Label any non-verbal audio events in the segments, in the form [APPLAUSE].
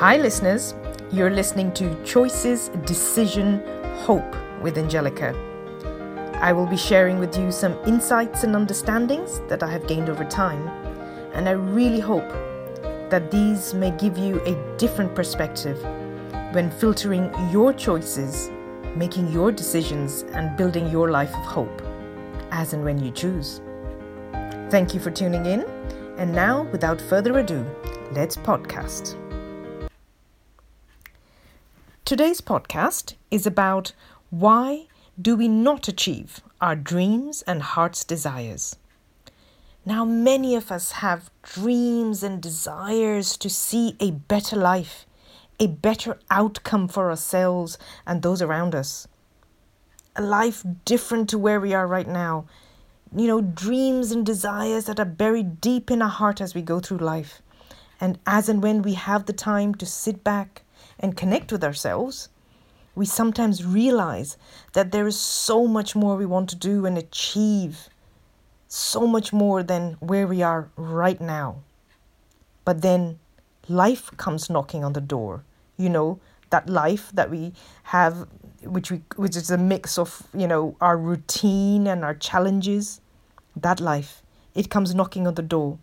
Hi, listeners. You're listening to Choices, Decision, Hope with Angelica. I will be sharing with you some insights and understandings that I have gained over time, and I really hope that these may give you a different perspective when filtering your choices, making your decisions, and building your life of hope as and when you choose. Thank you for tuning in, and now, without further ado, let's podcast. Today's podcast is about why do we not achieve our dreams and heart's desires? Now, many of us have dreams and desires to see a better life, a better outcome for ourselves and those around us. A life different to where we are right now. You know, dreams and desires that are buried deep in our heart as we go through life. And as and when we have the time to sit back and connect with ourselves, we sometimes realize that there is so much more we want to do and achieve, so much more than where we are right now. But then life comes knocking on the door. You know, that life that we have which we which is a mix of, you know, our routine and our challenges. That life, it comes knocking on the door.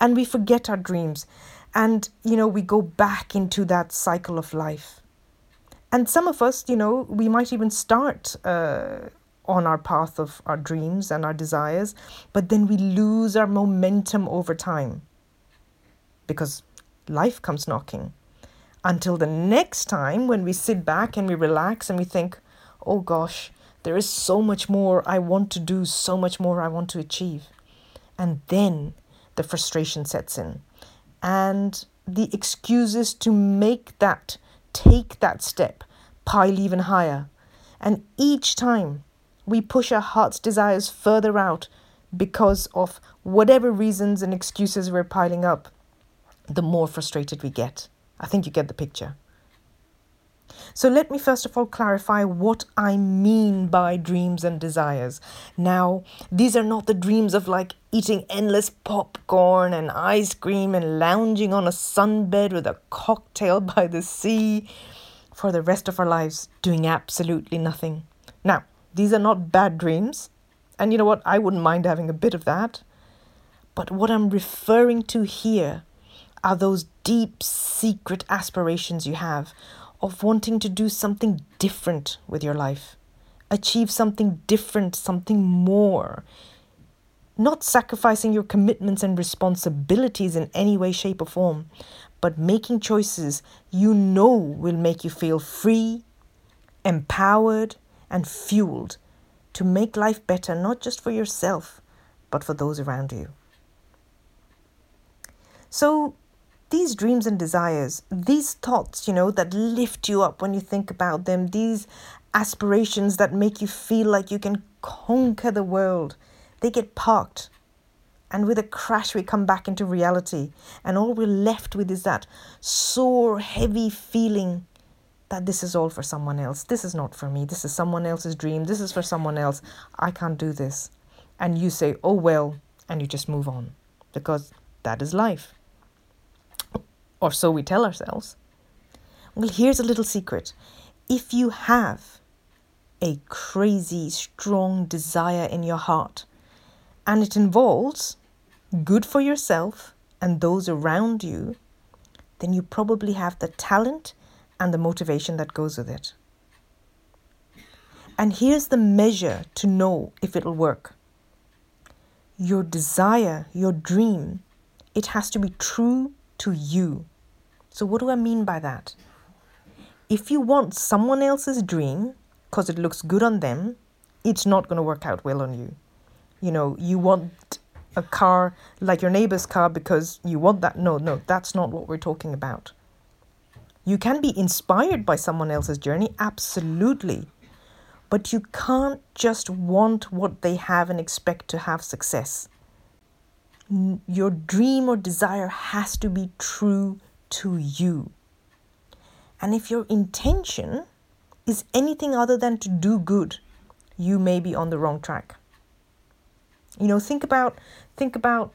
And we forget our dreams and, you know, we go back into that cycle of life. And some of us, you know, we might even start uh, on our path of our dreams and our desires, but then we lose our momentum over time because life comes knocking. Until the next time when we sit back and we relax and we think, oh gosh, there is so much more I want to do, so much more I want to achieve. And then the frustration sets in and the excuses to make that, take that step, pile even higher. And each time we push our heart's desires further out because of whatever reasons and excuses we're piling up, the more frustrated we get. I think you get the picture. So let me first of all clarify what I mean by dreams and desires. Now, these are not the dreams of like eating endless popcorn and ice cream and lounging on a sunbed with a cocktail [LAUGHS] by the sea for the rest of our lives doing absolutely nothing. Now, these are not bad dreams. And you know what? I wouldn't mind having a bit of that. But what I'm referring to here are those deep, secret aspirations you have of wanting to do something different with your life, achieve something different, something more. Not sacrificing your commitments and responsibilities in any way, shape, or form, but making choices you know will make you feel free, empowered, and fueled to make life better, not just for yourself, but for those around you. So, these dreams and desires, these thoughts, you know, that lift you up when you think about them, these aspirations that make you feel like you can conquer the world, they get parked. And with a crash, we come back into reality. And all we're left with is that sore, heavy feeling that this is all for someone else. This is not for me. This is someone else's dream. This is for someone else. I can't do this. And you say, oh, well, and you just move on because that is life or so we tell ourselves. Well, here's a little secret. If you have a crazy, strong desire in your heart, and it involves good for yourself and those around you, then you probably have the talent and the motivation that goes with it. And here's the measure to know if it'll work. Your desire, your dream, it has to be true to you. So, what do I mean by that? If you want someone else's dream because it looks good on them, it's not going to work out well on you. You know, you want a car like your neighbor's car because you want that. No, no, that's not what we're talking about. You can be inspired by someone else's journey, absolutely. But you can't just want what they have and expect to have success. Your dream or desire has to be true to you. And if your intention is anything other than to do good, you may be on the wrong track. You know, think about think about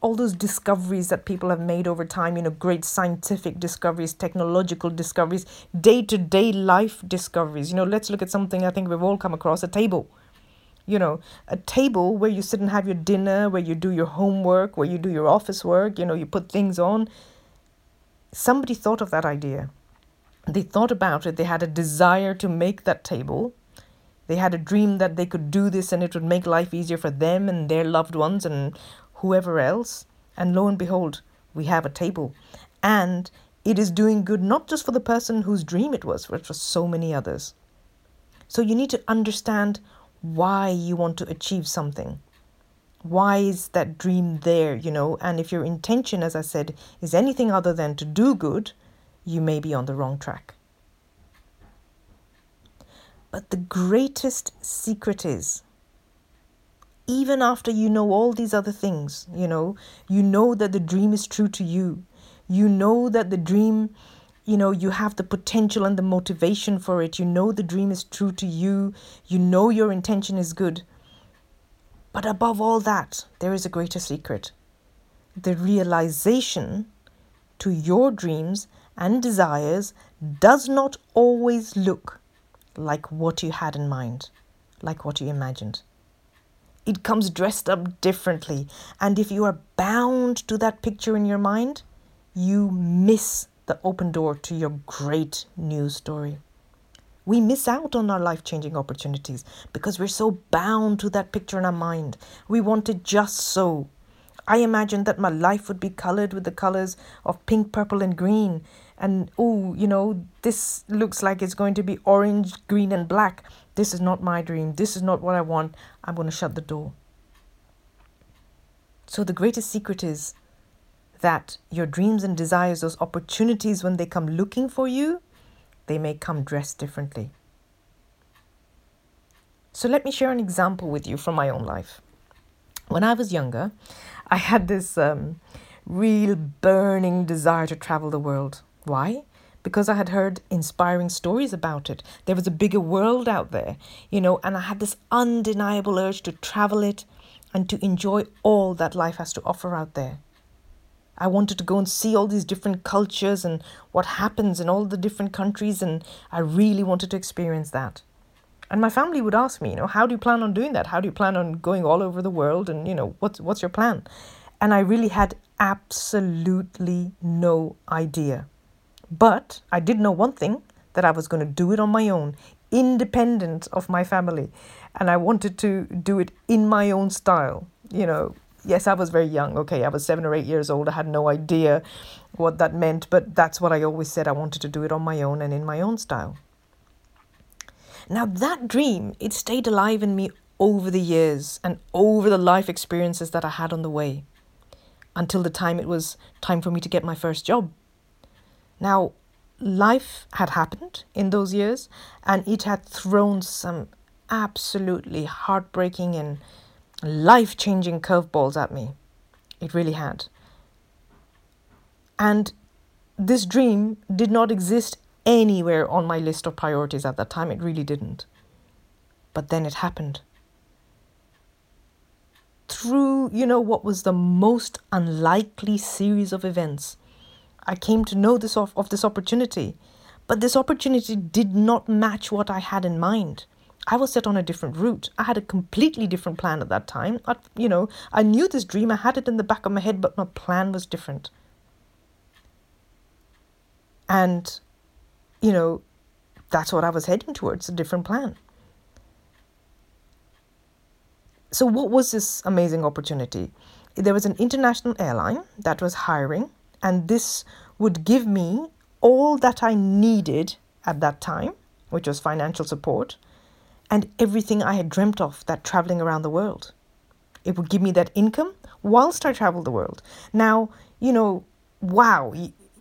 all those discoveries that people have made over time, you know, great scientific discoveries, technological discoveries, day to day life discoveries. You know, let's look at something I think we've all come across a table. You know, a table where you sit and have your dinner, where you do your homework, where you do your office work, you know, you put things on. Somebody thought of that idea. They thought about it, they had a desire to make that table they had a dream that they could do this and it would make life easier for them and their loved ones and whoever else. And lo and behold, we have a table. And it is doing good not just for the person whose dream it was, but for so many others. So you need to understand why you want to achieve something. Why is that dream there, you know? And if your intention, as I said, is anything other than to do good, you may be on the wrong track. But the greatest secret is even after you know all these other things, you know, you know that the dream is true to you. You know that the dream, you know, you have the potential and the motivation for it. You know the dream is true to you. You know your intention is good. But above all that, there is a greater secret the realization to your dreams and desires does not always look like what you had in mind, like what you imagined. It comes dressed up differently, and if you are bound to that picture in your mind, you miss the open door to your great new story. We miss out on our life changing opportunities because we're so bound to that picture in our mind. We want it just so. I imagined that my life would be colored with the colors of pink, purple, and green, and oh, you know, this looks like it's going to be orange, green, and black. This is not my dream. This is not what I want. I'm going to shut the door. So, the greatest secret is that your dreams and desires, those opportunities, when they come looking for you, they may come dressed differently. So, let me share an example with you from my own life. When I was younger, I had this um, real burning desire to travel the world. Why? Because I had heard inspiring stories about it. There was a bigger world out there, you know, and I had this undeniable urge to travel it and to enjoy all that life has to offer out there. I wanted to go and see all these different cultures and what happens in all the different countries, and I really wanted to experience that. And my family would ask me, you know, how do you plan on doing that? How do you plan on going all over the world? And, you know, what's, what's your plan? And I really had absolutely no idea. But I did know one thing that I was going to do it on my own, independent of my family. And I wanted to do it in my own style. You know, yes, I was very young. Okay, I was seven or eight years old. I had no idea what that meant, but that's what I always said. I wanted to do it on my own and in my own style. Now, that dream, it stayed alive in me over the years and over the life experiences that I had on the way until the time it was time for me to get my first job. Now, life had happened in those years, and it had thrown some absolutely heartbreaking and life changing curveballs at me. It really had. And this dream did not exist anywhere on my list of priorities at that time. It really didn't. But then it happened. Through, you know, what was the most unlikely series of events I came to know this of, of this opportunity. But this opportunity did not match what I had in mind. I was set on a different route. I had a completely different plan at that time. I, you know, I knew this dream, I had it in the back of my head, but my plan was different. And, you know, that's what I was heading towards a different plan. So, what was this amazing opportunity? There was an international airline that was hiring and this would give me all that I needed at that time, which was financial support, and everything I had dreamt of that traveling around the world. It would give me that income whilst I traveled the world. Now, you know, wow,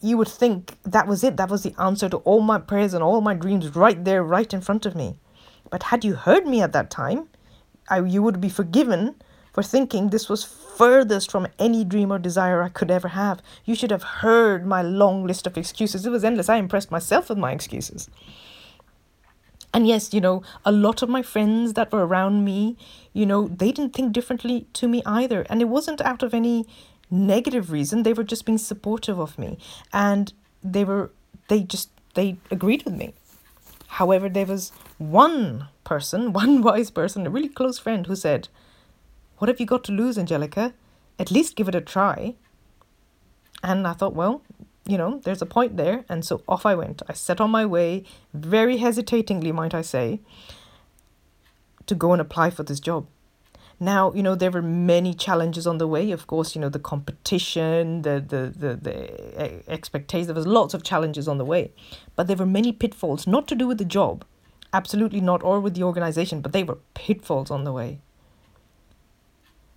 you, would think that was it. That was the answer to all my prayers and all my dreams right there, right in front of me. But had you heard me at that time, I, you would be forgiven for thinking this was furthest from any dream or desire I could ever have. You should have heard my long list of excuses. It was endless. I impressed myself with my excuses. And yes, you know, a lot of my friends that were around me, you know, they didn't think differently to me either. And it wasn't out of any negative reason. They were just being supportive of me. And they were, they just, they agreed with me. However, there was one person, [LAUGHS] one wise person, a really close friend who said, What have you got to lose, Angelica? At least give it a try. And I thought, well, you know, there's a point there. And so off I went. I set on my way, very hesitatingly, might I say, to go and apply for this job. Now, you know, there were many challenges on the way. Of course, you know, the competition, the the the, the expectations. There was lots of challenges on the way, but there were many pitfalls. Not to do with the job, absolutely not, or with the organization, but they were pitfalls on the way.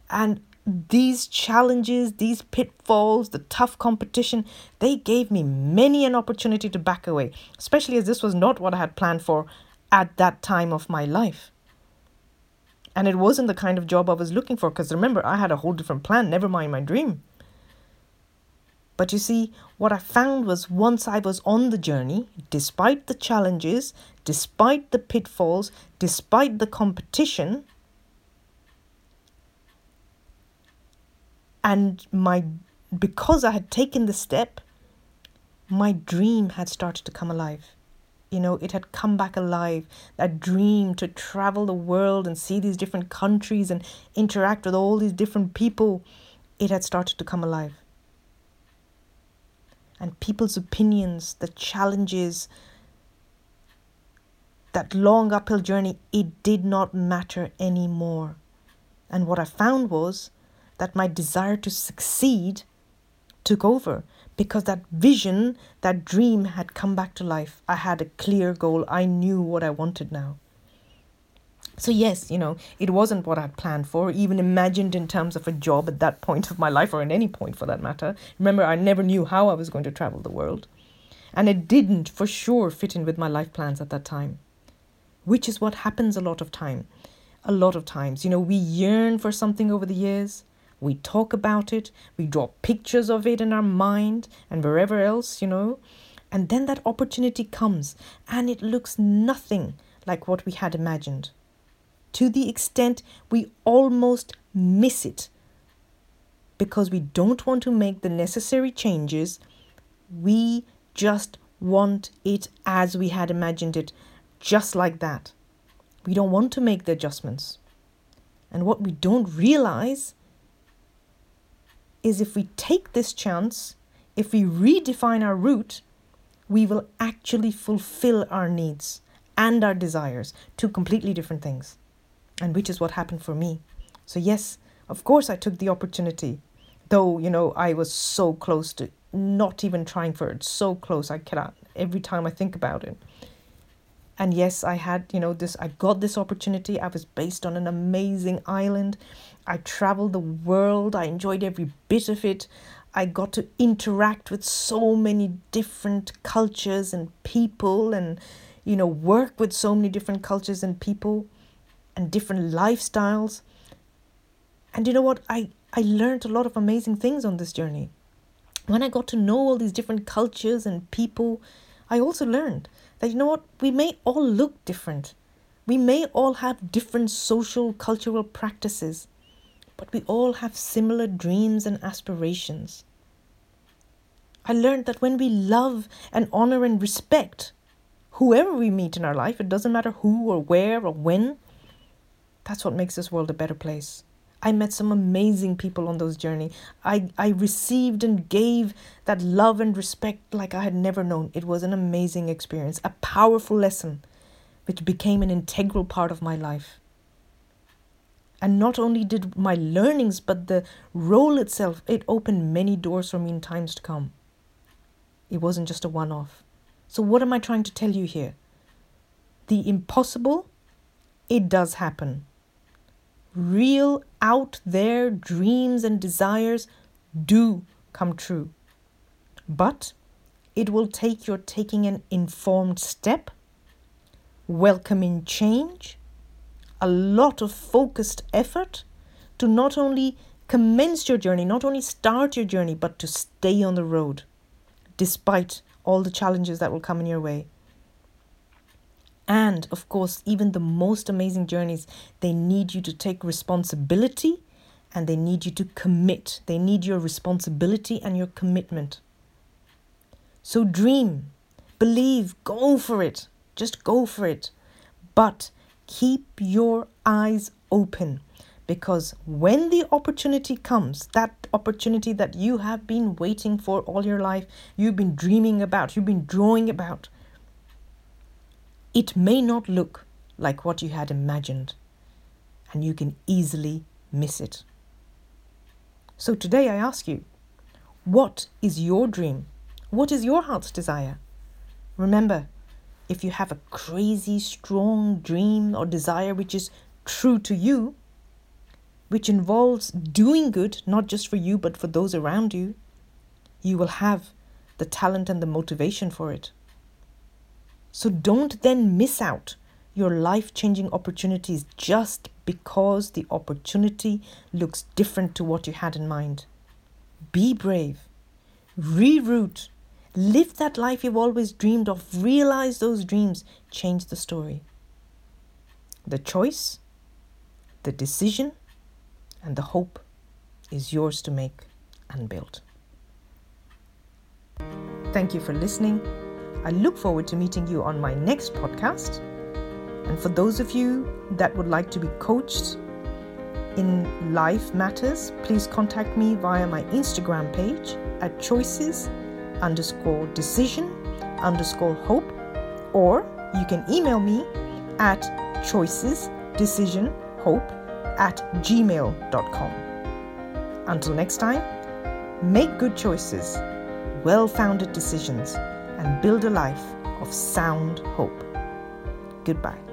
And these challenges, these pitfalls, the tough competition, they gave me many an opportunity to back away, especially as this was not what I had planned for at that time of my life. And it wasn't the kind of job I was looking for because remember, I had a whole different plan, never mind my dream. But you see, what I found was once I was on the journey, despite the challenges, despite the pitfalls, despite the competition, and my because I had taken the step, my dream had started to come alive. You know, it had come back alive. That dream to travel the world and see these different countries and interact with all these different people, it had started to come alive. And people's opinions, the challenges, that long uphill journey, it did not matter anymore. And what I found was that my desire to succeed took over because that vision, that dream had come back to life. I had a clear goal. I knew what I wanted now. So, yes, you know, it wasn't what I'd planned for, even imagined in terms of a job at that point of my life, or at any point for that matter. Remember, I never knew how I was going to travel the world. And it didn't for sure fit in with my life plans at that time, which is what happens a lot of time. A lot of times, you know, we yearn for something over the years, we talk about it, we draw pictures of it in our mind and wherever else, you know. And then that opportunity comes and it looks nothing like what we had imagined. To the extent we almost miss it because we don't want to make the necessary changes. We just want it as we had imagined it, just like that. We don't want to make the adjustments. And what we don't realize is if we take this chance, if we redefine our route, we will actually fulfill our needs and our desires, two completely different things. And which is what happened for me. So, yes, of course, I took the opportunity, though, you know, I was so close to not even trying for it, so close. I cannot, every time I think about it. And yes, I had, you know, this, I got this opportunity. I was based on an amazing island. I traveled the world. I enjoyed every bit of it. I got to interact with so many different cultures and people and, you know, work with so many different cultures and people and different lifestyles. And you know what? I, I learned a lot of amazing things on this journey. When I got to know all these different cultures and people, I also learned that, you know what, we may all look different. We may all have different social, cultural practices, but we all have similar dreams and aspirations. I learned that when we love and honor and respect whoever we meet in our life, it doesn't matter who or where or when, that's what makes this world a better place. I met some amazing people on those journey. I, I received and gave that love and respect like I had never known. It was an amazing experience, a powerful lesson, which became an integral part of my life. And not only did my learnings, but the role itself, it opened many doors for me in times to come. It wasn't just a one off. So, what am I trying to tell you here? The impossible, it does happen real out there dreams and desires do come true. But it will take your taking an informed step, welcoming change, a lot of focused effort to not only commence your journey, not only start your journey, but to stay on the road despite all the challenges that will come in your way. And of course, even the most amazing journeys, they need you to take responsibility and they need you to commit. They need your responsibility and your commitment. So dream, believe, go for it. Just go for it. But keep your eyes open because when the opportunity comes, that opportunity that you have been waiting for all your life, you've been dreaming about, you've been drawing about, it may not look like what you had imagined, and you can easily miss it. So today I ask you, what is your dream? What is your heart's desire? Remember, if you have a crazy, strong dream or desire which is true to you, which involves doing good, not just for you, but for those around you, you will have the talent and the motivation for it. So don't then miss out your life changing opportunities just because the opportunity looks different to what you had in mind. Be brave, reroute, live that life you've always dreamed of, realize those dreams, change the story. The choice, the decision, and the hope is yours to make and build. Thank you for listening. I look forward to meeting you on my next podcast. And for those of you that would like to be coached in life matters, please contact me via my Instagram page at choices underscore decision underscore hope, or you can email me at choices decision hope at gmail.com. Until next time, make good choices, well founded decisions, and build a life of sound hope. Goodbye.